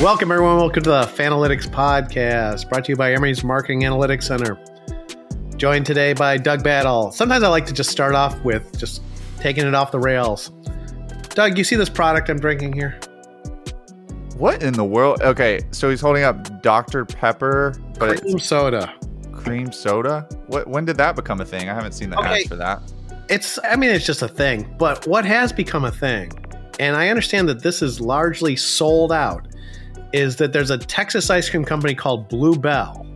Welcome, everyone. Welcome to the Fanalytics Podcast, brought to you by Emory's Marketing Analytics Center. Joined today by Doug Battle. Sometimes I like to just start off with just taking it off the rails. Doug, you see this product I'm drinking here? What in the world? Okay, so he's holding up Dr. Pepper, but cream soda. Cream soda? What? When did that become a thing? I haven't seen the okay. ads for that. It's. I mean, it's just a thing. But what has become a thing, and I understand that this is largely sold out is that there's a Texas ice cream company called Blue Bell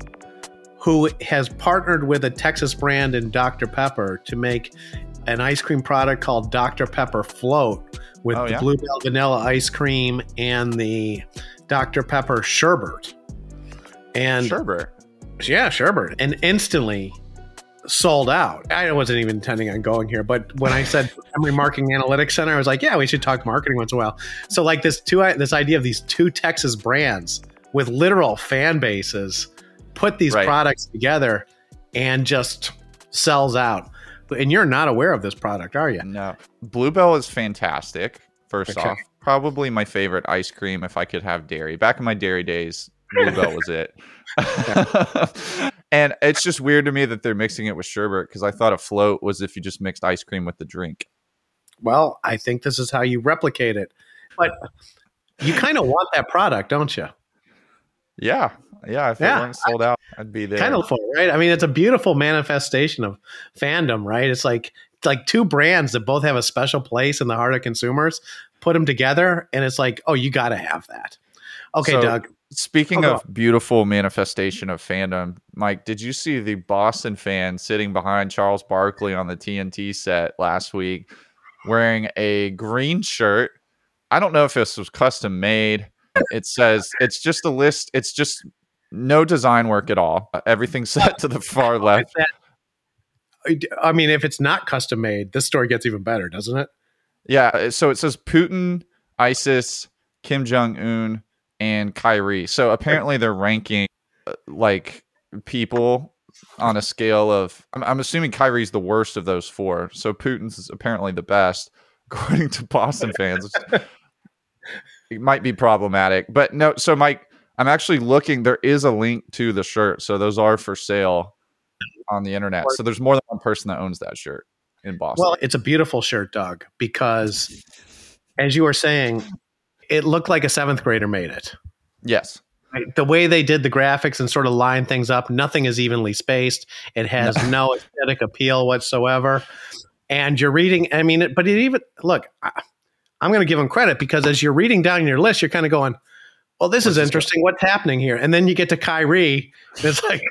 who has partnered with a Texas brand in Dr. Pepper to make an ice cream product called Dr. Pepper Float with oh, the yeah? Blue Bell vanilla ice cream and the Dr. Pepper sherbet. And sherbet. Yeah, sherbet. And instantly sold out. I wasn't even intending on going here, but when I said Emory Marketing Analytics Center, I was like, yeah, we should talk marketing once in a while. So like this two this idea of these two Texas brands with literal fan bases put these right. products together and just sells out. And you're not aware of this product, are you? No. Bluebell is fantastic. First okay. off, probably my favorite ice cream if I could have dairy. Back in my dairy days, Bluebell was it. and it's just weird to me that they're mixing it with sherbet because I thought a float was if you just mixed ice cream with the drink. Well, I think this is how you replicate it. But you kind of want that product, don't you? Yeah. Yeah. If yeah. it weren't sold out, I'd be there. Kind of right? I mean, it's a beautiful manifestation of fandom, right? It's like it's like two brands that both have a special place in the heart of consumers. Put them together, and it's like, oh, you got to have that. Okay, so, Doug. Speaking of beautiful manifestation of fandom, Mike, did you see the Boston fan sitting behind Charles Barkley on the TNT set last week wearing a green shirt? I don't know if this was custom made. It says it's just a list, it's just no design work at all. Everything's set to the far left. I mean, if it's not custom made, this story gets even better, doesn't it? Yeah. So it says Putin, ISIS, Kim Jong Un, and Kyrie. So apparently they're ranking uh, like people on a scale of I'm, I'm, assuming Kyrie's the worst of those four. So Putin's apparently the best according to Boston fans. it might be problematic. But no, so Mike, I'm actually looking there is a link to the shirt. So those are for sale on the internet. So there's more than one person that owns that shirt in Boston. Well, it's a beautiful shirt, Doug, because as you were saying, it looked like a seventh grader made it. Yes. The way they did the graphics and sort of line things up, nothing is evenly spaced. It has no, no aesthetic appeal whatsoever. And you're reading, I mean, but it even, look, I, am going to give them credit because as you're reading down your list, you're kind of going, well, this What's is interesting. What's happening here? And then you get to Kyrie. it's like,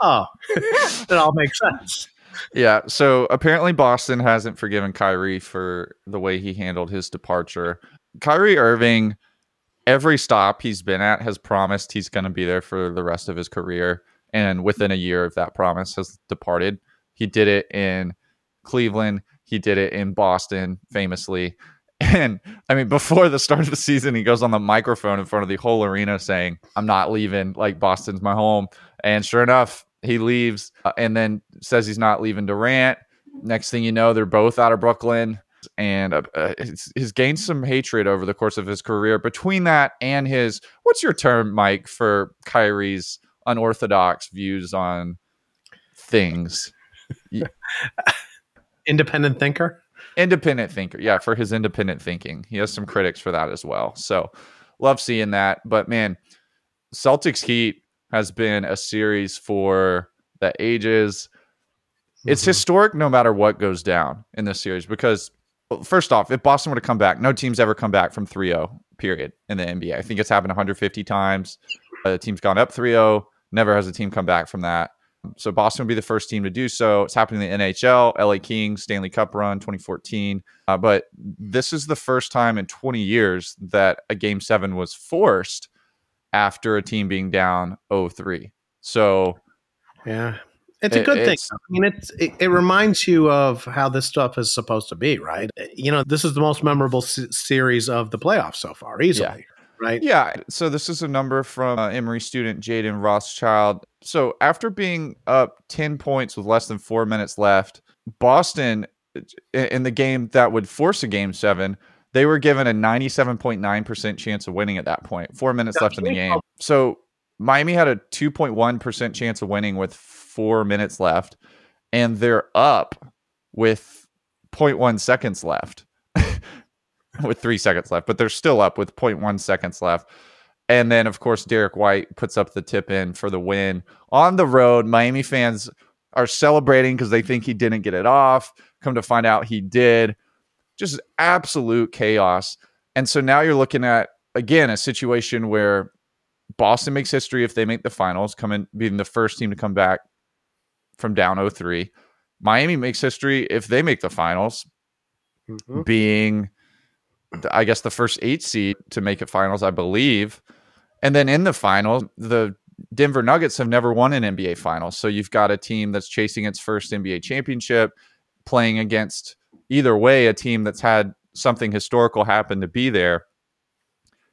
oh, it all makes sense. Yeah. So apparently Boston hasn't forgiven Kyrie for the way he handled his departure. Kyrie Irving, every stop he's been at has promised he's going to be there for the rest of his career. And within a year of that promise has departed. He did it in Cleveland. He did it in Boston, famously. And I mean, before the start of the season, he goes on the microphone in front of the whole arena saying, I'm not leaving. Like, Boston's my home. And sure enough, he leaves uh, and then says he's not leaving Durant. Next thing you know, they're both out of Brooklyn and uh, uh he's, gained some hatred over the course of his career. Between that and his, what's your term, Mike, for Kyrie's unorthodox views on things. Independent thinker? Independent thinker. Yeah, for his independent thinking. He has some critics for that as well. So love seeing that. But man, Celtics Heat has been a series for the ages. It's Mm-hmm. historic no matter what goes down in this series because, first off, if Boston were to come back, no team's ever come back from 3 0, period, in the NBA. I think it's happened 150 times. A team's gone up 3 0. Never has a team come back from that. So Boston would be the first team to do so. It's happening in the NHL, LA Kings, Stanley Cup run 2014. Uh, but this is the first time in 20 years that a game seven was forced after a team being down 0-3. So Yeah. It's a It- good thing. I mean, it's it, it reminds you of how this stuff is supposed to be, right? You know, this is the most memorable s- series of the playoffs so far, easily, right? Yeah. So this is a number from uh, Emory student Jaden Rothschild. So after being up 10 points with less than four minutes left, Boston, in the game that would force a game seven, they were given a 97.9% chance of winning at that point. Four minutes left in the game. So Miami had a 2.1% chance of winning with four minutes left, and they're up with 0.1 seconds left. with three seconds left, but they're still up with 0.1 seconds left. And then, of course, Derrick White puts up the tip in for the win on the road. Miami fans are celebrating because they think he didn't get it off. Come to find out he did. Just absolute chaos. And so now you're looking at, again, a situation where Boston makes history if they make the finals, coming being the first team to come back from down 0-3. Miami makes history if they make the finals, Mhm. being I guess the first eight seed to make it finals, I believe. And then in the finals, the Denver Nuggets have never won an NBA finals. So you've got a team that's chasing its first NBA championship, playing against either way a team that's had something historical happen to be there.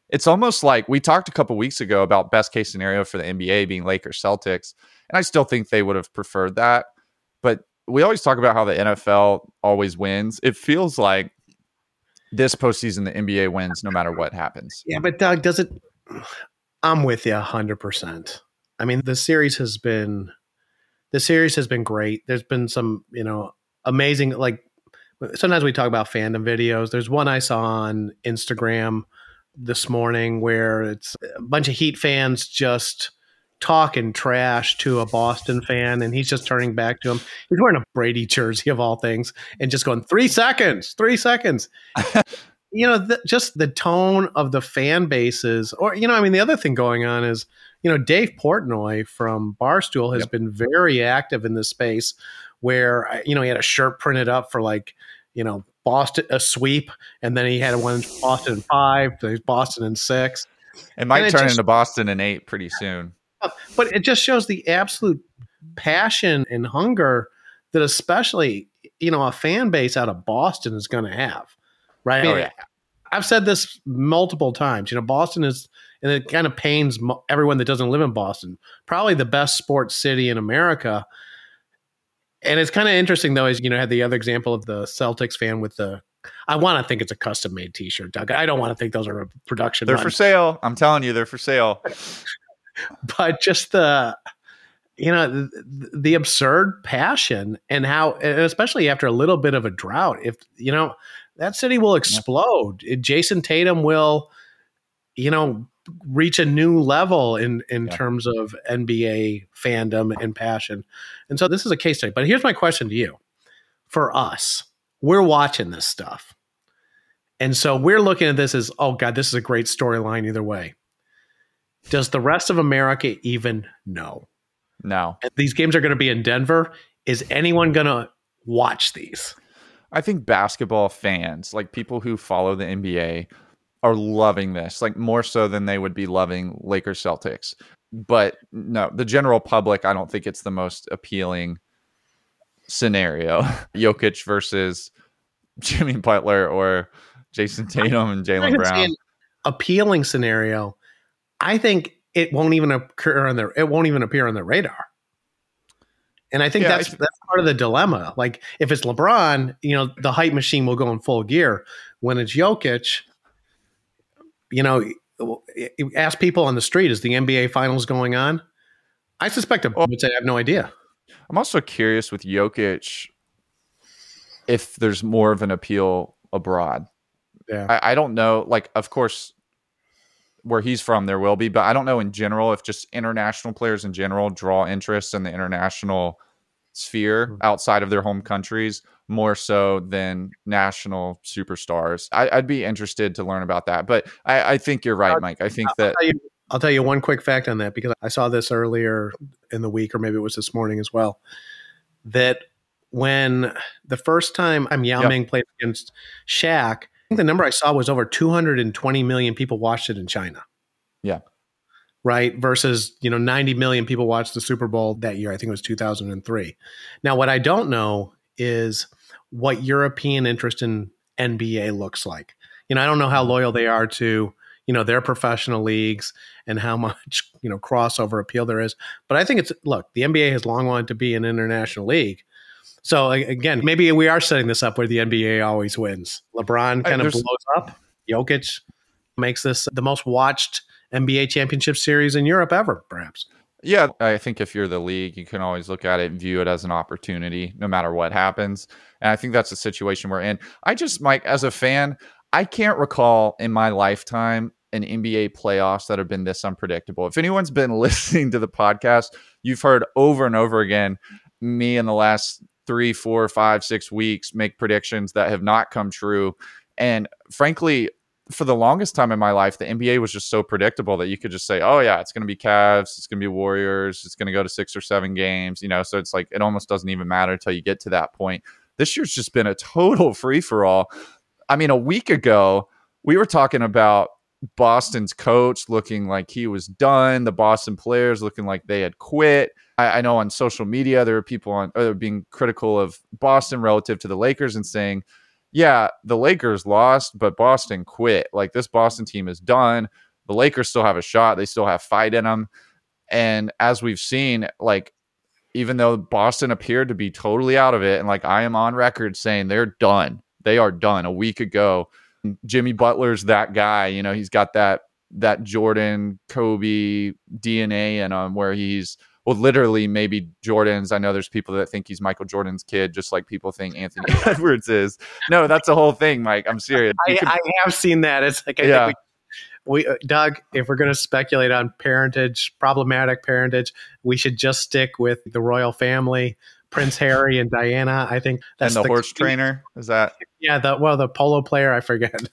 It's almost like we talked a couple weeks ago about best case scenario for the NBA being Lakers Celtics, and I still think they would have preferred that. But we always talk about how the NFL always wins. It feels like this postseason the NBA wins no matter what happens. Yeah, but Doug, does it? I'm with you hundred percent. I mean, the series has been, the series has been great. There's been some, you know, amazing. Like sometimes we talk about fandom videos. There's one I saw on Instagram this morning where it's a bunch of Heat fans just talking trash to a Boston fan, and he's just turning back to him. He's wearing a Brady jersey of all things, and just going three seconds, three seconds you know, just the tone of the fan bases, or you know, I mean, the other thing going on is, you know, Dave Portnoy from Barstool has Yep. been very active in this space, where uh, you know he had a shirt printed up for like, you know, Boston a sweep, and then he had one Boston in five, then Boston in six. It might And it turn just- into Boston in eight pretty soon. But it just shows the absolute passion and hunger that, especially, you know, a fan base out of Boston is going to have, right? Oh, I mean, Oh, yeah. I've said this multiple times. You know, Boston is, and it kind of pains everyone that doesn't live in Boston, probably the best sports city in America. And it's kind of interesting, though, is, you know, I had the other example of the Celtics fan with the, I want to think it's a custom made t shirt, Doug. I don't want to think those are a production. They're run for sale. I'm telling you, they're for sale. but just the you know the, the absurd passion and how and especially after a little bit of a drought if you know that city will explode. Jayson tatum will you know reach a new level in in Yeah. terms of nba fandom and passion. And so this is a case study. But here's my question to you. For us we're watching this stuff. And so we're looking at this as oh god this is a great storyline either way does the rest of America even know? No. And these games are going to be in Denver. Is anyone going to watch these? I think basketball fans, like people who follow the NBA, are loving this, like more so than they would be loving Lakers Celtics. But no, the general public, I don't think it's the most appealing scenario. Jokic versus Jimmy Butler or Jayson Tatum and Jalen not gonna say Brown. an appealing scenario. I think it won't even occur on their. It won't even appear on their radar. And I think Yeah, that's that's part of the dilemma. Like if it's LeBron, you know, the hype machine will go in full gear. When it's Jokic, you know, ask people on the street, is the NBA Finals going on? I suspect a Oh. would say I have no idea. I'm also curious with Jokic if there's more of an appeal abroad. Yeah. I, I don't know. Like, of course, where he's from, there will be, but I don't know in general if just international players in general draw interest in the international sphere Mhm. outside of their home countries more so than national superstars. I, I'd be interested to learn about that, but I, I think you're right, Mike. I think that I'll tell, you, I'll tell you one quick fact on that because I saw this earlier in the week, or maybe it was this morning as well. That when the first time I'm Yao Yep. Ming played against Shaq, think the number I saw was over 220 million people watched it in China. Yeah. Right. Versus, you know, 90 million people watched the Super Bowl that year. I think it was 2003. Now, what I don't know is what European interest in NBA looks like. You know, I don't know how loyal they are to, you know, their professional leagues and how much, you know, crossover appeal there is. But I think it's, look, the NBA has long wanted to be an international league. So again, maybe we are setting this up where the NBA always wins. LeBron kind of blows up. Jokic makes this the most watched NBA championship series in Europe ever, perhaps. Yeah, I think if you're the league, you can always look at it and view it as an opportunity, no matter what happens. And I think that's the situation we're in. I just, Mike, as a fan, I can't recall in my lifetime an NBA playoffs that have been this unpredictable. If anyone's been listening to the podcast, you've heard over and over again me in the last three, four, five, six weeks make predictions that have not come true. And frankly, for the longest time in my life, the NBA was just so predictable that you could just say, "Oh yeah, it's going to be Cavs, it's going to be Warriors, it's going to go to six or seven games." You know, so it's like it almost doesn't even matter until you get to that point. This year's just been a total free for all. I mean, a week ago we were talking about Boston's coach looking like he was done, the Boston players looking like they had quit. I, I know on social media there are people on uh, being critical of Boston relative to the Lakers and saying yeah, the Lakers lost, but Boston quit. Like this Boston team is done. The Lakers still have a shot. They still have fight in them. And as we've seen, like even though Boston appeared to be totally out of it, and like I am on record saying they're done. They are done a week ago. Jimmy Butler's that guy. You know, he's got that that Jordan Kobe DNA in him where he's well, literally maybe Jordan's. I know there's people that think he's Michael Jordan's kid, just like people think Anthony Edwards is. No, that's the whole thing, Mike. I'm serious. I, could- I have seen that. It's like I Yeah. think we, we uh, Doug, if we're going to speculate on parentage, problematic parentage, we should just stick with the royal family, Prince Harry and Diana. I think and that's the, horse trainer is that? Yeah, the well, the polo player, I forget.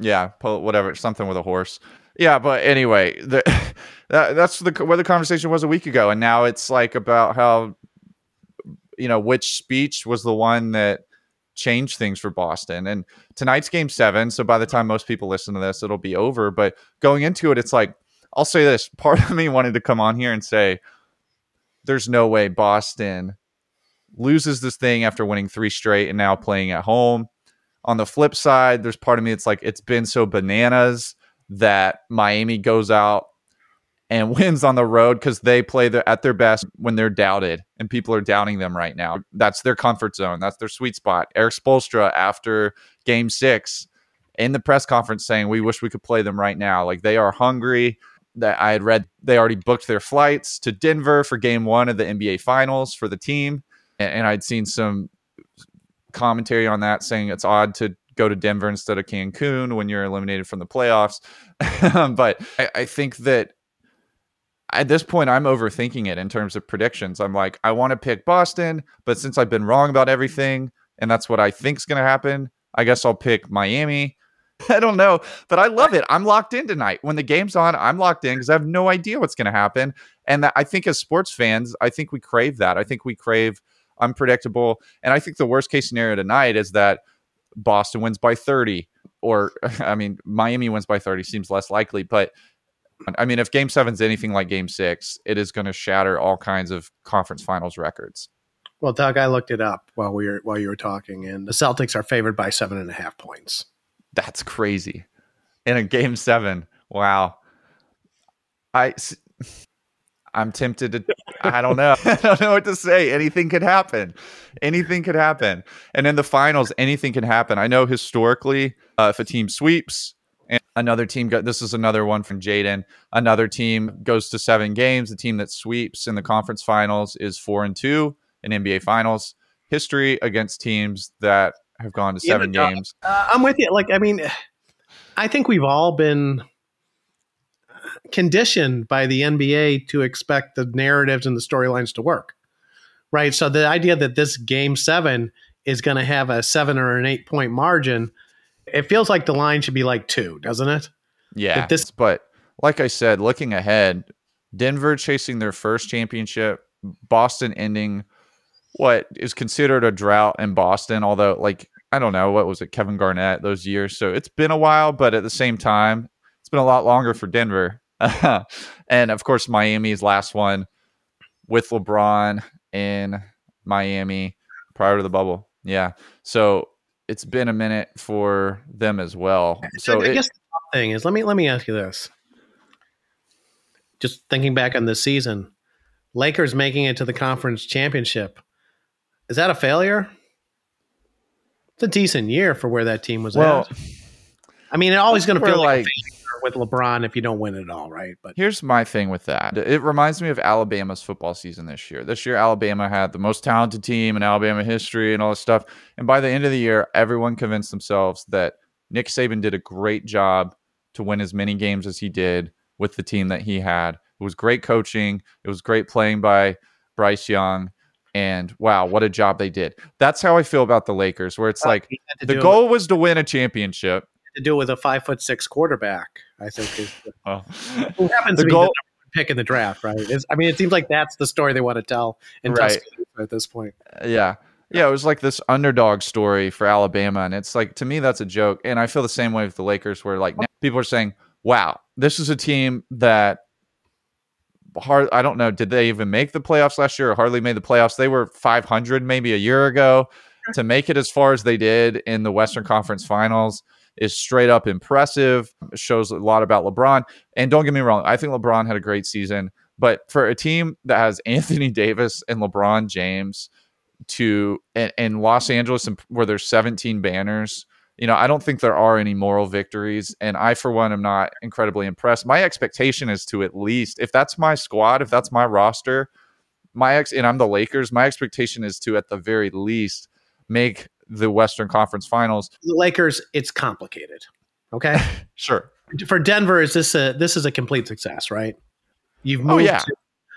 Yeah, po- whatever, something with a horse. Yeah, but anyway, the, that, that's the where the conversation was a week ago, and now it's like about how you know which speech was the one that changed things for Boston. And tonight's game seven, so by the time most people listen to this, it'll be over. But going into it, it's like I'll say this: part of me wanted to come on here and say, "There's no way Boston loses this thing after winning three straight and now playing at home." On the flip side, there's part of me it's like it's been so bananas that Miami goes out and wins on the road because they play the, at their best when they're doubted and people are doubting them right now. That's their comfort zone. That's their sweet spot. Erik Spoelstra after game six in the press conference saying, We wish we could play them right now. Like they are hungry. That I had read they already booked their flights to Denver for game one of the NBA finals for the team. And, and I'd seen some commentary on that saying it's odd to go to Denver instead of Cancun when you're eliminated from the playoffs. but I, I think that at this point, I'm overthinking it in terms of predictions. I'm like, I want to pick Boston, but since I've been wrong about everything, and that's what I think is going to happen, I guess I'll pick Miami. I don't know, but I love it. I'm locked in tonight. When the game's on, I'm locked in because I have no idea what's going to happen. And that, I think as sports fans, I think we crave that. I think we crave unpredictable. And I think the worst case scenario tonight is that Boston wins by 30, or I mean, Miami wins by 30 seems less likely. But I mean, if game seven's anything like game six, it is going to shatter all kinds of conference finals records. Well, Doug, I looked it up while we were while you were talking, and the Celtics are favored by seven and a half points. That's crazy. In a game seven. Wow. I. I'm tempted to. I don't know. I don't know what to say. Anything could happen. Anything could happen. And in the finals, anything can happen. I know historically, uh, if a team sweeps, And another team, go, this is another one from Jaden. Another team goes to seven games. The team that sweeps in the conference finals is four and two in NBA finals. History against teams that have gone to seven yeah, games. Uh, I'm with you. Like, I mean, I think we've all been conditioned by the NBA to expect the narratives and the storylines to work. Right. So the idea that this game seven is going to have a seven or an eight point margin, it feels like the line should be like two, doesn't it? Yeah. this, but like I said, looking ahead, Denver chasing their first championship, Boston ending what is considered a drought in Boston, although like I don't know, what was it, Kevin Garnett those years. So it's been a while, but at the same time, it's been a lot longer for Denver. and of course, Miami's last one with LeBron in Miami prior to the bubble. Yeah. So it's been a minute for them as well. So I, guess the thing is, let me let me ask you this. Just thinking back on this season, Lakers making it to the conference championship. Is that a failure? It's a decent year for where that team was well, at. I mean, it's always going to feel like, like with LeBron if you don't win it all, right? But here's my thing with that. It reminds me of Alabama's football season this year. This year, Alabama had the most talented team in Alabama history and all this stuff. And by the end of the year, everyone convinced themselves that Nick Saban did a great job to win as many games as he did with the team that he had. It was great coaching. It was great playing by Bryce Young. And wow, what a job they did. That's how I feel about the Lakers, where it's like the goal was to win a championship to do with a five foot six quarterback. I think is well, who happens the to be goal- the pick in the draft, right? It's, I mean, it seems like that's the story they want to tell in right. at this point. Uh, yeah. Yeah, it was like this underdog story for Alabama. And it's like, to me, that's a joke. And I feel the same way with the Lakers, where like people are saying, wow, this is a team that hard I don't know, did they even make the playoffs last year or hardly made the playoffs? They were 500 maybe a year ago. To make it as far as they did in the Western Conference Finals is straight up impressive. shows a lot about LeBron. And don't get me wrong, I think LeBron had a great season. But for a team that has Anthony Davis and LeBron James to in Los Angeles and where there's 17 banners, you know, I don't think there are any moral victories. And I, for one, am not incredibly impressed. My expectation is to at least, if that's my squad, if that's my roster, my ex, and I'm the Lakers, my expectation is to at the very least make the Western Conference Finals. The Lakers, it's complicated. Okay, sure. For Denver, is this a this is a complete success, right? You've oh, moved. Oh, yeah. to,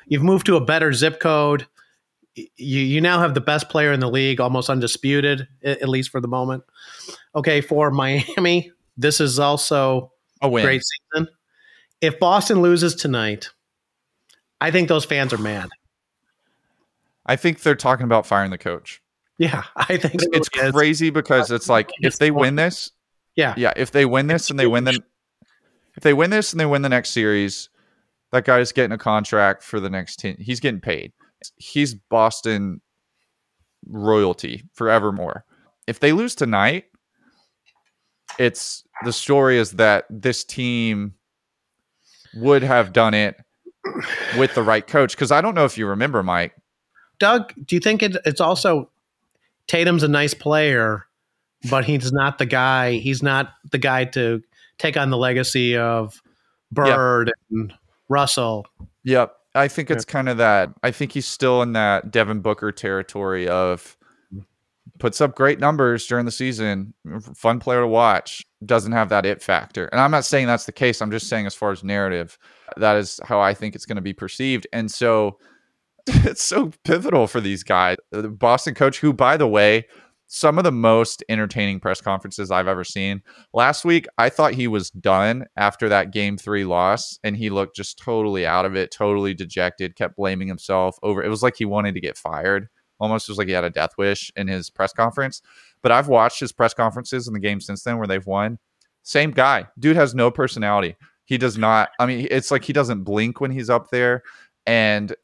you've moved to a better zip code. You you now have the best player in the league, almost undisputed, at least for the moment. Okay, for Miami, this is also a win. great season. If Boston loses tonight, I think those fans are mad. I think they're talking about firing the coach. Yeah, I think it's, crazy because it's like if they win this, yeah, yeah, if they win this and they win the, if they win this and they win the next series, that guy's getting a contract for the next ten. He's getting paid. He's Boston royalty forevermore. If they lose tonight, it's the story is that this team would have done it with the right coach. Because I don't know if you remember, Mike. Doug, do you think it, it's also Tatum's a nice player, but he's not the guy. He's not the guy to take on the legacy of Bird yep. and Russell. Yep. I think it's kind of that. I think he's still in that Devin Booker territory of puts up great numbers during the season, fun player to watch, doesn't have that it factor. And I'm not saying that's the case. I'm just saying, as far as narrative, that is how I think it's going to be perceived. And so it's so pivotal for these guys. Uh, the Boston coach, who, by the way, some of the most entertaining press conferences I've ever seen. Last week, I thought he was done after that game three loss, and he looked just totally out of it, totally dejected, kept blaming himself over it was like he wanted to get fired. Almost was like he had a death wish in his press conference. But I've watched his press conferences in the game since then where they've won. Same guy. Dude has no personality. He does not, I mean, it's like he doesn't blink when he's up there. And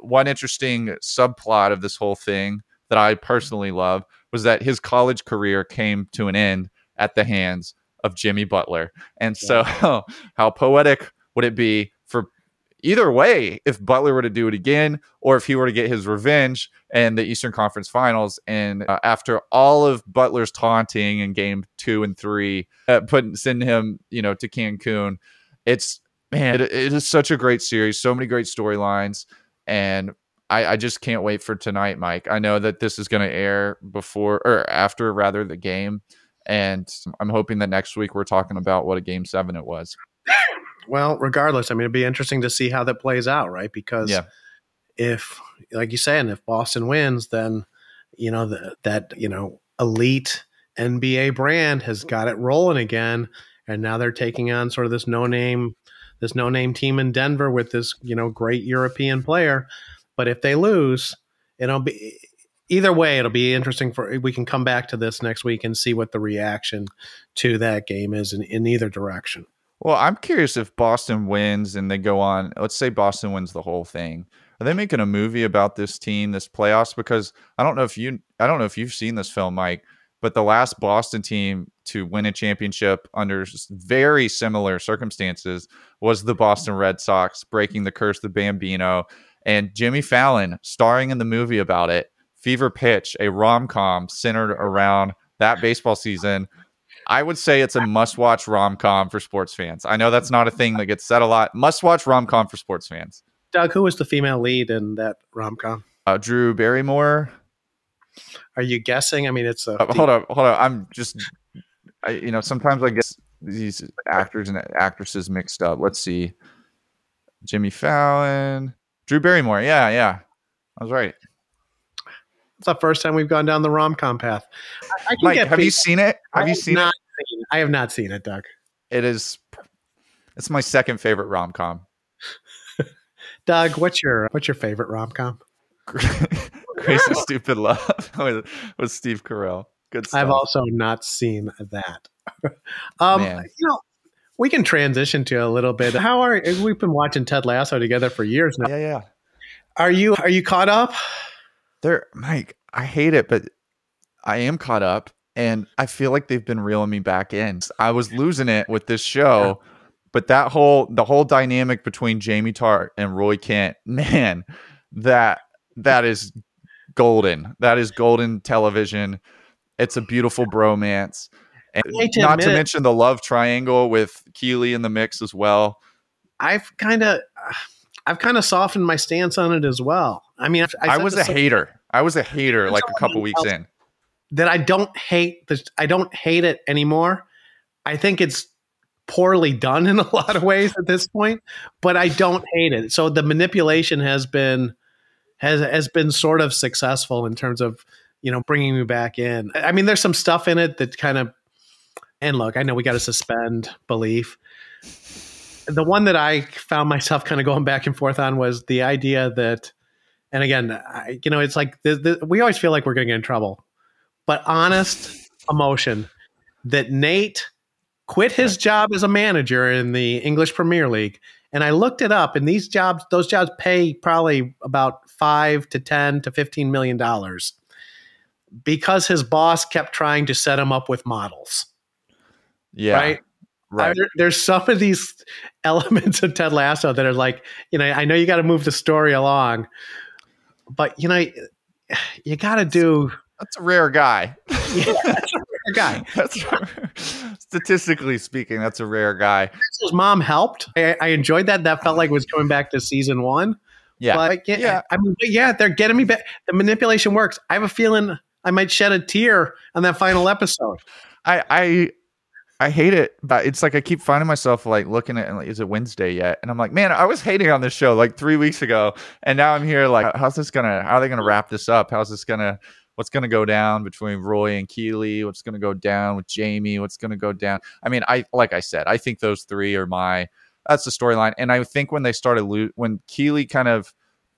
one interesting subplot of this whole thing that I personally love was that his college career came to an end at the hands of Jimmy Butler. And so, how poetic would it be for either way, if Butler were to do it again, or if he were to get his revenge in the Eastern Conference Finals, and uh, after all of Butler's taunting in Game Two and Three, uh, putting sending him, you know, to Cancun, it's man, it, it is such a great series, so many great storylines, and I, I just can't wait for tonight, Mike. I know that this is going to air before or after, rather, the game. And I'm hoping that next week we're talking about what a game seven it was. Well, regardless, I mean, it'd be interesting to see how that plays out, right? Because Yeah. if, like you saying, if Boston wins, then you know the, that you know elite NBA brand has got it rolling again, and now they're taking on sort of this no name, this no name team in Denver with this you know great European player. But if they lose, it'll be either way. It'll be interesting for we can come back to this next week and see what the reaction to that game is in, in either direction. Well, I'm curious if Boston wins and they go on. Let's say Boston wins the whole thing. Are they making a movie about this team, this playoffs? Because I don't know if you, I don't know if you've seen this film, Mike. But the last Boston team to win a championship under very similar circumstances was the Boston Red Sox, breaking the curse of the Bambino, and Jimmy Fallon starring in the movie about it. Fever Pitch, a rom com centered around that baseball season. I would say it's a must watch rom com for sports fans. I know that's not a thing that gets said a lot. Must watch rom com for sports fans. Doug, who was the female lead in that rom com? Uh, Drew Barrymore. Are you guessing? I mean, it's a Uh, hold up, hold up. I'm just, I, you know, sometimes I get these actors and actresses mixed up. Let's see. Jimmy Fallon, Drew Barrymore. Yeah, yeah. I was right. It's the first time we've gone down the rom com path. I, I Mike, have you seen it? Have I you seen it? seen- I have not seen it, Doug. It is. It's my second favorite rom com. Doug, what's your what's your favorite rom com? Crazy Stupid Love with, with Steve Carell. Good stuff. I've also not seen that. um, Man. you know, we can transition to a little bit. How are we've been watching Ted Lasso together for years now? yeah, yeah. Are you are you caught up? They're Mike. I hate it, but I am caught up, and I feel like they've been reeling me back in. I was losing it with this show, but that whole the whole dynamic between Jamie Tartt and Roy Kent, man, that that is golden. That is golden television. It's a beautiful bromance. And to not to mention the love triangle with Keeley in the mix as well. I've kind of I've kind of softened my stance on it as well. I mean, I've- I, was a hater. I was a hater like a couple weeks in. that I don't hate the I don't hate it anymore. I think it's poorly done in a lot of ways at this point, but I don't hate it. So the manipulation has been has has been sort of successful in terms of you know bringing me back in. I mean, there's some stuff in it that kind of and look, I know we got to suspend belief. The one that I found myself kind of going back and forth on was the idea that, and again, I, you know, it's like the, the, we always feel like we're going to get in trouble but honest emotion that Nate quit his job as a manager in the English Premier League. And I looked it up, and these jobs, those jobs pay probably about five to ten to fifteen million dollars because his boss kept trying to set him up with models. Yeah. Right? Right. There- there's some of these elements of Ted Lasso that are like, you know, I know you got to move the story along, but you know, you got to do. That's a rare guy. Yeah, that's guy. That's statistically speaking, that's a rare guy. his mom helped. I, I enjoyed that. That felt like it was going back to season one. Yeah. But yeah, Yeah. I mean, yeah, they're getting me back. The manipulation works. I have a feeling I might shed a tear on that final episode. I I I hate it, but it's like I keep finding myself like looking at like, is it Wednesday yet? And I'm like, man, I was hating on this show like three weeks ago, and now I'm here like, how's this gonna? How are they gonna wrap this up? How's this gonna? What's gonna go down between Roy and Keeley? What's gonna go down with Jamie? What's gonna go down? I mean, I like I said, I think those three are my. That's the storyline, and I think when they started lo- when Keeley kind of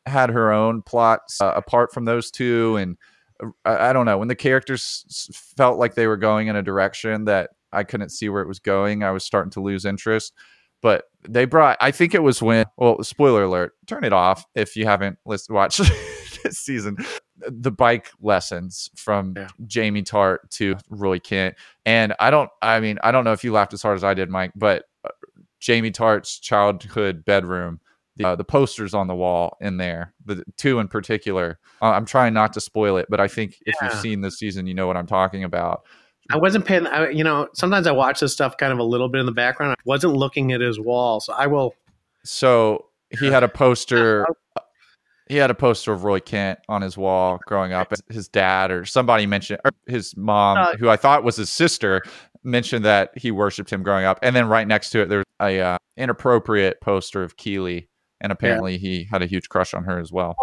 had her own plots uh, apart from those two, and uh, I, I don't know when the characters felt like they were going in a direction that I couldn't see where it was going. I was starting to lose interest. But they brought. I think it was when. Well, spoiler alert. Turn it off if you haven't listened. Watch this season. The bike lessons from Yeah. Jamie Tartt to Roy Kent, and I don't. I mean, I don't know if you laughed as hard as I did, Mike, but uh, Jamie Tartt's childhood bedroom. the, uh, the posters on the wall in there, the two in particular. Uh, I'm trying not to spoil it, but I think if you've seen this season, you know what I'm talking about. I wasn't paying. I, you know, sometimes I watch this stuff kind of a little bit in the background. I wasn't looking at his wall, so I will. So he had a poster. He had a poster of Roy Kent on his wall growing up. His dad or somebody mentioned, or his mom, Uh, who I thought was his sister, mentioned that he worshipped him growing up. And then right next to it, there's a uh, inappropriate poster of Keeley, and apparently he had a huge crush on her as well.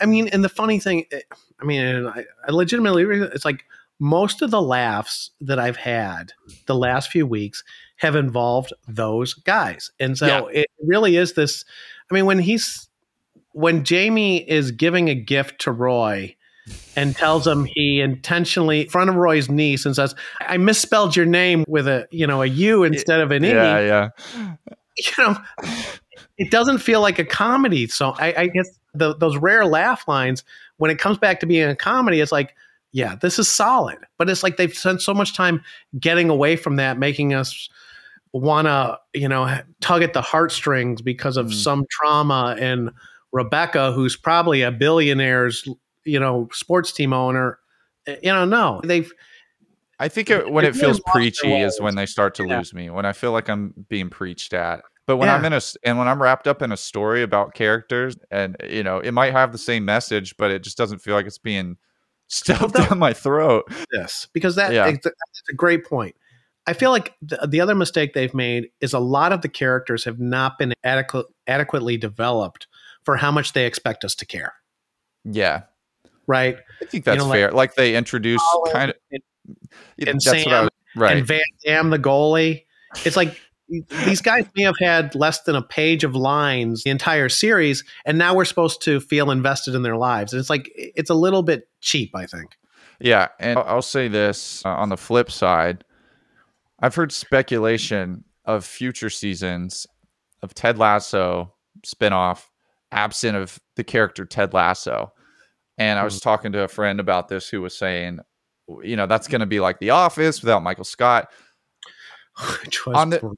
I mean, and the funny thing, eh, I mean, I, I legitimately, it's like most of the laughs that I've had the last few weeks have involved those guys, and so it really is this. I mean, when he's when Jamie is giving a gift to Roy and tells him he intentionally in front of Roy's niece and says, "I misspelled your name with a you know a U instead of an E." Yeah, yeah. you know, it doesn't feel like a comedy. So I, I guess the, those rare laugh lines, when it comes back to being a comedy, it's like, yeah, this is solid. But it's like they've spent so much time getting away from that, making us want to, you know, tug at the heartstrings because of Mm. some trauma. And Rebecca, who's probably a billionaire's, you know, sports team owner, you know, no, they've I think it, when it feels preachy is when they start to Yeah. lose me. When I feel like I'm being preached at. But when Yeah. I'm in a s- and when I'm wrapped up in a story about characters, and you know, it might have the same message, but it just doesn't feel like it's being stuffed that- down my throat. Yes, because that Yeah. that's a great point. I feel like the, the other mistake they've made is a lot of the characters have not been adequate, adequately developed for how much they expect us to care. Yeah, Right? I think that's know, fair. Like, they introduce kind of and- and that's what I Sam was, right. And Van Dam, the goalie, it's like these guys may have had less than a page of lines the entire series, and now we're supposed to feel invested in their lives. And it's like it's a little bit cheap, I think. Yeah, and I'll- I'll say this uh, on the flip side. I've heard speculation of future seasons of Ted Lasso spinoff absent of the character Ted Lasso. And I was talking to a friend about this who was saying, you know, that's going to be like The Office without Michael Scott. On the-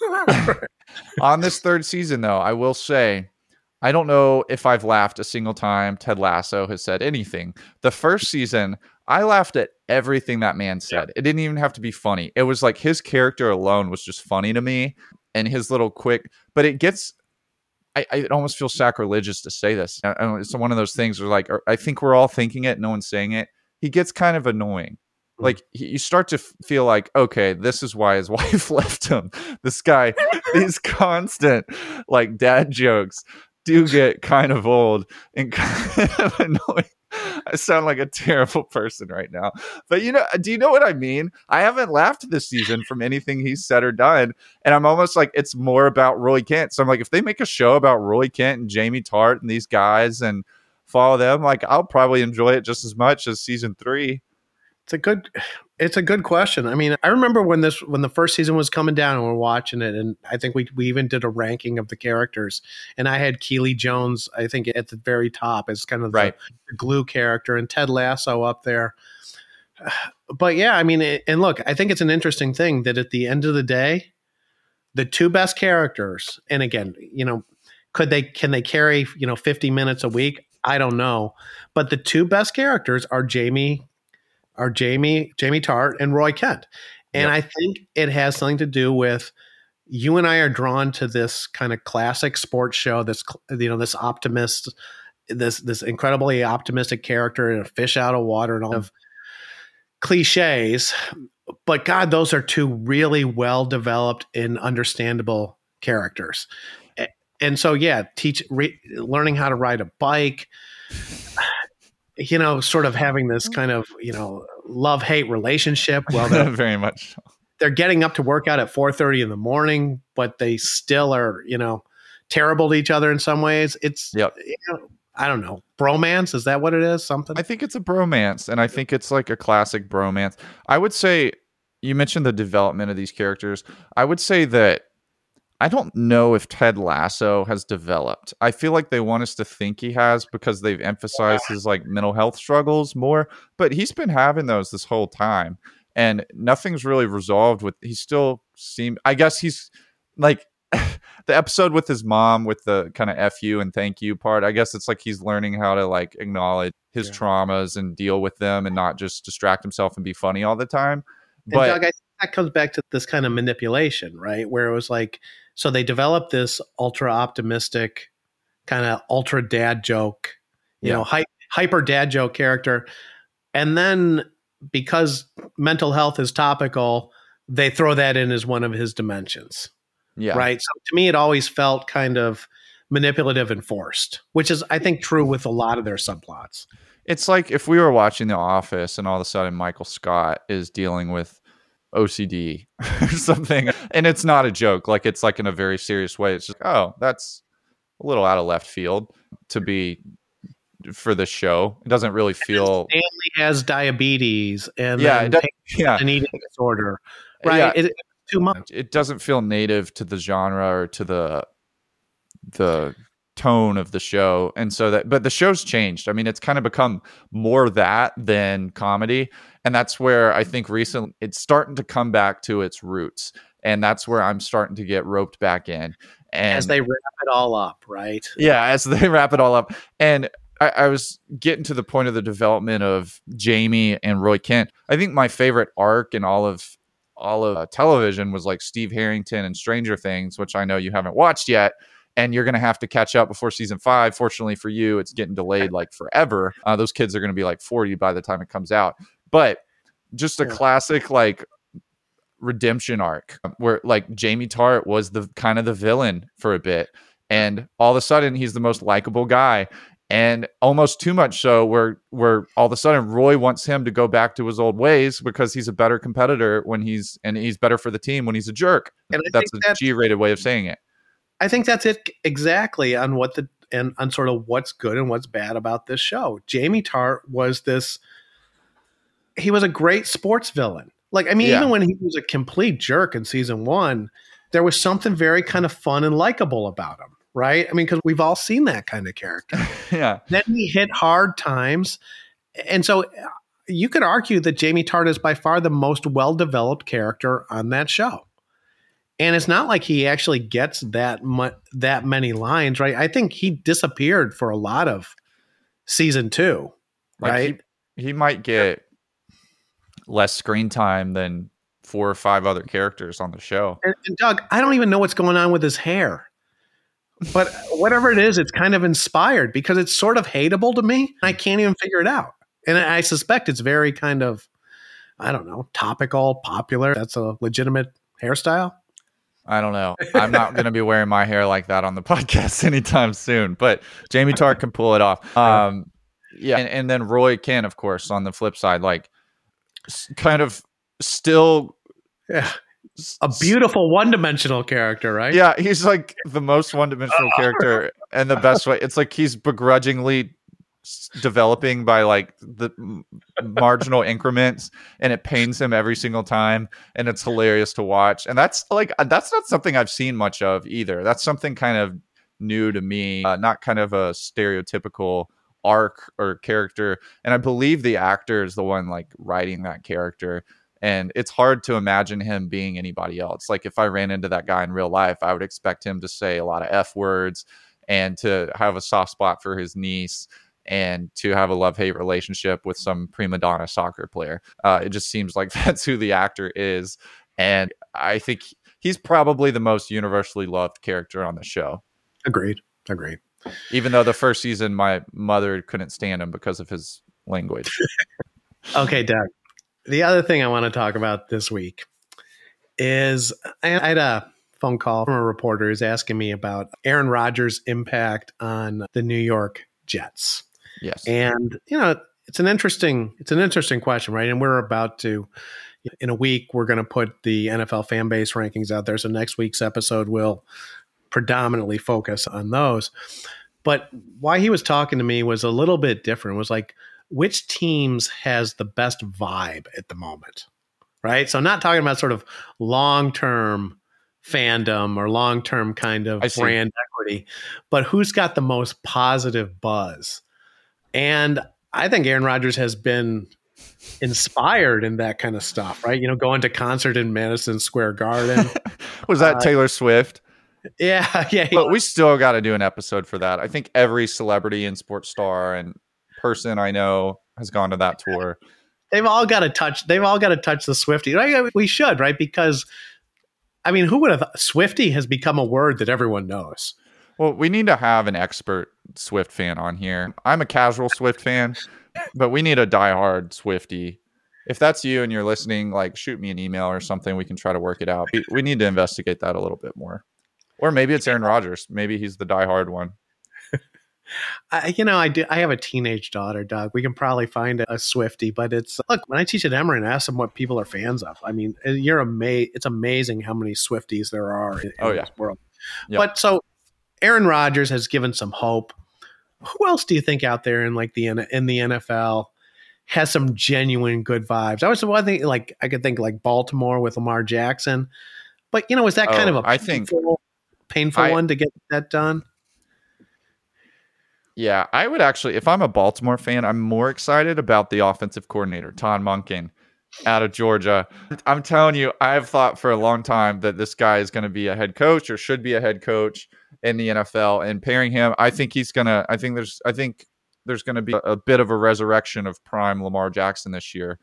on this third season, though, I will say, I don't know if I've laughed a single time Ted Lasso has said anything. The first season, I laughed at everything that man said. It didn't even have to be funny. It was like his character alone was just funny to me and his little quick, but it gets. I, I it almost feels sacrilegious to say this. I- I It's one of those things where, like, I think we're all thinking it, no one's saying it. He gets kind of annoying Mm. like he- you start to f- feel like okay this is why his wife left him this guy these constant like dad jokes do get kind of old and kind of annoying i sound like a terrible person right now. But you know do you know what i mean? I haven't laughed this season from anything he's said or done and i'm almost like it's more about roy kent. So i'm like if they make a show about roy kent and jamie tartt and these guys and follow them like i'll probably enjoy it just as much as season three. It's a good it's a good question. I mean, I remember when this when the first season was coming down and we're watching it and I think we we even did a ranking of the characters and I had Keeley Jones I think at the very top as kind of the, Right. the glue character and Ted Lasso up there. But yeah, I mean it, and look, I think it's an interesting thing that at the end of the day the two best characters and again, you know, could they can they carry, you know, 50 minutes a week? I don't know. But the two best characters are Jamie are Jamie Jamie Tartt and Roy Kent. And Yep. I think it has something to do with you and I are drawn to this kind of classic sports show, this you know, this optimist, this this incredibly optimistic character and a fish out of water and all of cliches. But God, those are two really well developed and understandable characters. And so, yeah, teach re, learning how to ride a bike, you know, sort of having this mm-hmm. kind of you know love hate relationship. Well, very much they're getting up to work out at four thirty in the morning, but they still are you know terrible to each other in some ways. It's Yep. you know, I don't know bromance. Is that what it is? Something. I think it's a bromance, and I think it's like a classic bromance. I would say you mentioned the development of these characters. I would say that I don't know if Ted Lasso has developed. I feel like they want us to think he has because they've emphasized his like mental health struggles more, but he's been having those this whole time, and nothing's really resolved with. He still seem. I guess he's like. the episode with his mom with the kind of fu and thank you part. I guess it's like he's learning how to like acknowledge his Yeah. traumas and deal with them and not just distract himself and be funny all the time. And But Doug, I think that comes back to this kind of manipulation, right? Where it was like, so they developed this ultra optimistic, kind of ultra dad joke, you Yeah. know, hy- hyper dad joke character. And then because mental health is topical, they throw that in as one of his dimensions, yeah, right? So to me, it always felt kind of manipulative and forced, which is, I think, true with a lot of their subplots. It's like if we were watching The Office and all of a sudden Michael Scott is dealing with OCD or something, and it's not a joke. Like it's like in a very serious way. It's just oh, that's a little out of left field to be for the show. It doesn't really feel. Stanley has diabetes and Yeah, it Yeah, an eating disorder, right? Yeah. It, too much. it doesn't feel native to the genre or to the the tone of the show and so that but the show's changed i mean it's kind of become more that than comedy and that's where i think recently it's starting to come back to its roots and that's where i'm starting to get roped back in and as they wrap it all up, right? yeah, as they wrap it all up. And I, I was getting to the point of the development of Jamie and Roy Kent. I think my favorite arc in all of all of uh, television was like Steve Harrington and Stranger Things, which I know you haven't watched yet. And you're going to have to catch up before season five. Fortunately for you, it's getting delayed like forever. Uh, those kids are going to be like 40 by the time it comes out. But just a Yeah. classic, like redemption arc where like Jamie Tartt was the kind of the villain for a bit and all of a sudden he's the most likable guy and almost too much so where where all of a sudden Roy wants him to go back to his old ways because he's a better competitor when he's and he's better for the team when he's a jerk. And I That's a that's, G-rated way of saying it. I think that's it exactly on what the and on sort of what's good and what's bad about this show. Jamie Tartt was this. He was a great sports villain. Like I mean, Yeah. even when he was a complete jerk in season one, there was something very kind of fun and likable about him, right? I mean, because we've all seen that kind of character. yeah. then he hit hard times. And so uh, you could argue that Jamie Tartt is by far the most well developed character on that show. And it's not like he actually gets that mu- that many lines, right? I think he disappeared for a lot of season two, Like, right? He, he might get less screen time than four or five other characters on the show. and, and Doug, I don't even know what's going on with his hair. But whatever it is, it's kind of inspired because it's sort of hateable to me. I can't even figure it out. And I suspect it's very kind of, I don't know, topical, popular. That's a legitimate hairstyle. I don't know. I'm not going to be wearing my hair like that on the podcast anytime soon, but Jamie Tartt can pull it off. Um, yeah. And, and then Roy can, of course, on the flip side, like kind of still Yeah. A beautiful one dimensional character, right? Yeah. He's like the most one dimensional character and the best way. It's like he's begrudgingly developing by like the marginal increments and it pains him every single time and it's hilarious to watch and that's like uh, that's not something i've seen much of either. That's something kind of new to me uh, not kind of a stereotypical arc or character and i believe the actor is the one like writing that character and it's hard to imagine him being anybody else. Like if i ran into that guy in real life i would expect him to say a lot of f words and to have a soft spot for his niece and to have a love hate relationship with some prima donna soccer player. Uh, it just seems like that's who the actor is. And I think he's probably the most universally loved character on the show. Agreed. Agreed. Even though the first season, my mother couldn't stand him because of his language. Okay, Doug. The other thing I want to talk about this week is I I had a phone call from a reporter who's asking me about Aaron Rodgers' impact on the New York Jets. Yes. And you know, it's an interesting it's an interesting question, right? And we're about to in a week we're going to put the NFL fan base rankings out there. So next week's episode will predominantly focus on those. But why he was talking to me was a little bit different. It was like which teams has the best vibe at the moment, right? So I'm not talking about sort of long term fandom or long term kind of brand equity, but who's got the most positive buzz? And I think Aaron Rodgers has been inspired in that kind of stuff, right? You know, going to concert in Madison Square Garden. Was that uh, Taylor Swift? Yeah, yeah. But we still got to do an episode for that. I think every celebrity and sports star and person I know has gone to that tour. They've all got to touch. They've all got to touch the Swifty. Right? We should, right? Because, I mean, who would have? Swifty has become a word that everyone knows. Well, we need to have an expert Swift fan on here. I'm a casual Swift fan, but we need a diehard Swifty. If that's you and you're listening, like shoot me an email or something. We can try to work it out. We, we need to investigate that a little bit more. Or maybe it's Aaron Rodgers. Maybe he's the diehard one. I, you know, I do. I have a teenage daughter, Doug. We can probably find a, a Swifty, but it's look when I teach at Emory I ask them what people are fans of. I mean, you're amazed. It's amazing how many Swifties there are in, in oh, yeah. this world. Yep. But so Aaron Rodgers has given some hope. Who else do you think out there in like the in the NFL has some genuine good vibes? I was one thing like I could think like Baltimore with Lamar Jackson, but you know, is that kind Oh, of a I think- painful, painful I- one to get that done? Yeah, I would actually, if I'm a Baltimore fan, I'm more excited about the offensive coordinator, Todd Monken, out of Georgia. I'm telling you, I've thought for a long time that this guy is going to be a head coach or should be a head coach in the NFL. And pairing him, I think he's going to, I think there's, I think there's going to be a, a bit of a resurrection of prime Lamar Jackson this year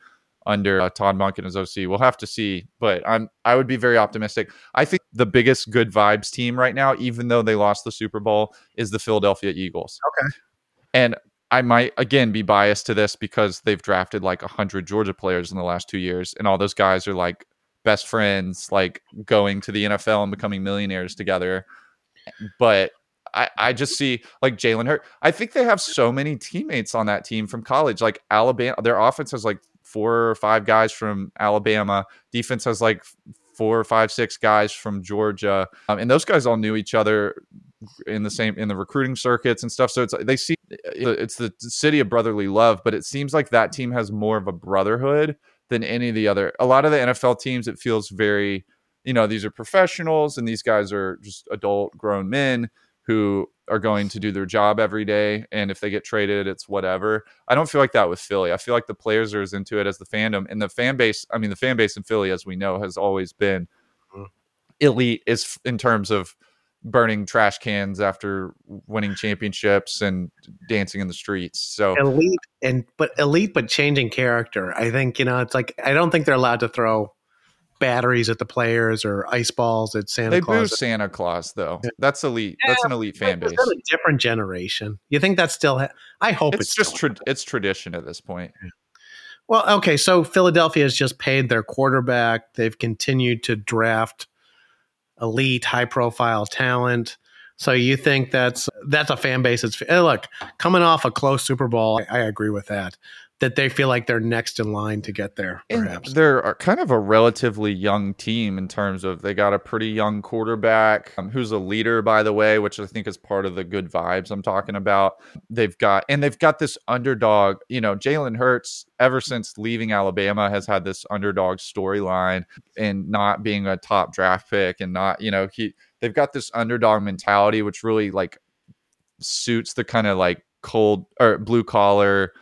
under uh, Todd Monken his OC. We'll have to see, but I'm, I would be very optimistic. I think the biggest good vibes team right now, even though they lost the Super Bowl, is the Philadelphia Eagles. Okay. And I might again be biased to this because they've drafted like 100 Georgia players in the last two years, and all those guys are like best friends, like going to the NFL and becoming millionaires together. But I, I just see like Jalen Hurts. I think they have so many teammates on that team from college. Like Alabama, their offense has like four or five guys from Alabama. Defense has like four or five, six guys from Georgia, um, and those guys all knew each other in the same in the recruiting circuits and stuff. So it's they see it's the city of brotherly love, but it seems like that team has more of a brotherhood than any of the other. A lot of the NFL teams, it feels very, you know, these are professionals and these guys are just adult grown men who are going to do their job every day. And if they get traded, it's whatever. I don't feel like that with Philly. I feel like the players are as into it as the fandom and the fan base. I mean, the fan base in Philly, as we know, has always been Mhm. elite is in terms of burning trash cans after winning championships and dancing in the streets. So elite and but elite but changing character. I think you know it's like I don't think they're allowed to throw batteries at the players or ice balls at Santa they boo Claus. Santa Claus though. That's elite. That's an elite fan base. A different generation? You think that's still? Ha- I hope it's, It's just tra- it's tradition at this point. Well, okay, so Philadelphia has just paid their quarterback. They've continued to draft elite, high-profile talent. So you think that's that's a fan base It's look coming off a close Super Bowl. I, I agree with that. That they feel like they're next in line to get there. And Perhaps they're kind of a relatively young team in terms of they got a pretty young quarterback um, who's a leader, by the way, which I think is part of the good vibes I'm talking about. They've got and they've got this underdog. You know, Jalen Hurts, ever since leaving Alabama, has had this underdog storyline and not being a top draft pick and not, you know, he they've got this underdog mentality, which really like suits the kind of like cold or blue collar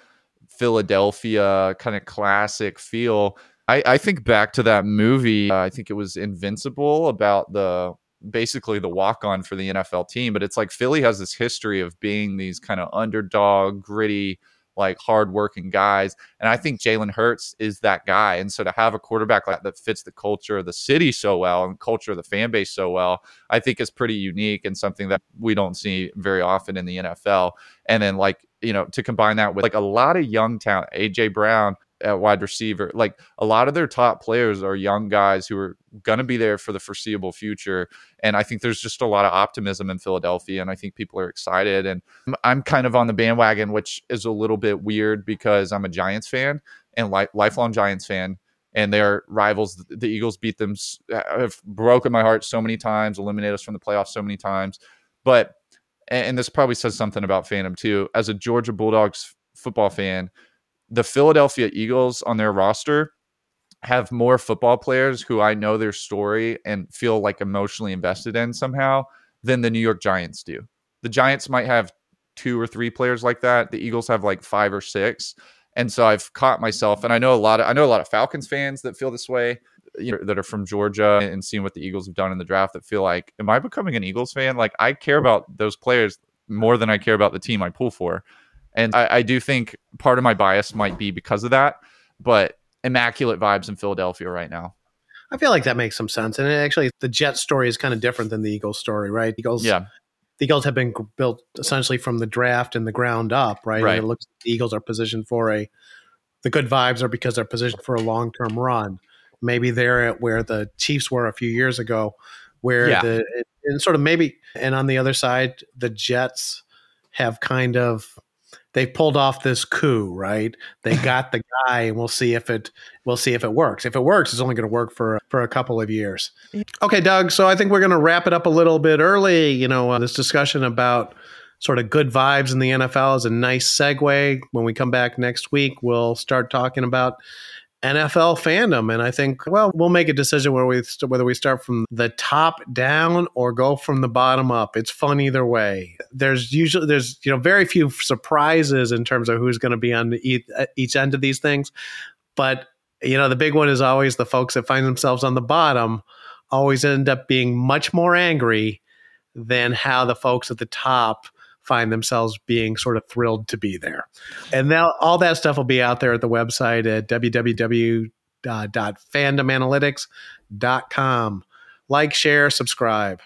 Philadelphia kind of classic feel. I, I think back to that movie. Uh, I think it was Invincible about the basically the walk on for the NFL team. But it's like Philly has this history of being these kind of underdog, gritty, like hardworking guys. And I think Jalen Hurts is that guy. And so to have a quarterback like that that fits the culture of the city so well and culture of the fan base so well, I think is pretty unique and something that we don't see very often in the NFL. And then like, you know, to combine that with like a lot of young talent, AJ Brown at wide receiver, like a lot of their top players are young guys who are going to be there for the foreseeable future. And I think there's just a lot of optimism in Philadelphia. And I think people are excited. And I'm- kind of on the bandwagon, which is a little bit weird because I'm a Giants fan and li- lifelong Giants fan. And they're rivals. The Eagles beat them, have broken my heart so many times, eliminated us from the playoffs so many times. But and this probably says something about fandom too. As a Georgia Bulldogs football fan, the Philadelphia Eagles on their roster have more football players who I know their story and feel like emotionally invested in somehow than the New York Giants do. The Giants might have two or three players like that. The Eagles have like five or six. And so I've caught myself and I know a lot of I know a lot of Falcons fans that feel this way you know, that are from Georgia and seeing what the Eagles have done in the draft that feel like, am I becoming an Eagles fan? Like I care about those players more than I care about the team I pull for. And I, I do think part of my bias might be because of that, but immaculate vibes in Philadelphia right now. I feel like that makes some sense. And actually, the Jet story is kind of different than the Eagles story, right? Eagles, yeah. The Eagles have been built essentially from the draft and the ground up, right? Right. And it looks like the Eagles are positioned for a. The good vibes are because they're positioned for a long term run. Maybe they're at where the Chiefs were a few years ago, where Yeah. the and sort of maybe and on the other side, the Jets have kind of they pulled off this coup, right? They got the guy, and we'll see if it we'll see if it works. If it works, it's only going to work for for a couple of years. Okay, Doug. So I think we're going to wrap it up a little bit early. You know, uh, this discussion about sort of good vibes in the NFL is a nice segue. When we come back next week, we'll start talking about NFL fandom, and I think well, we'll make a decision where we whether we start from the top down or go from the bottom up. It's fun either way. There's usually there's you know very few surprises in terms of who's going to be on each, uh, each end of these things, but you know the big one is always the folks that find themselves on the bottom always end up being much more angry than how the folks at the top find themselves being sort of thrilled to be there. And now all that stuff will be out there at the website at www.fandomanalytics.com. Like, share, subscribe.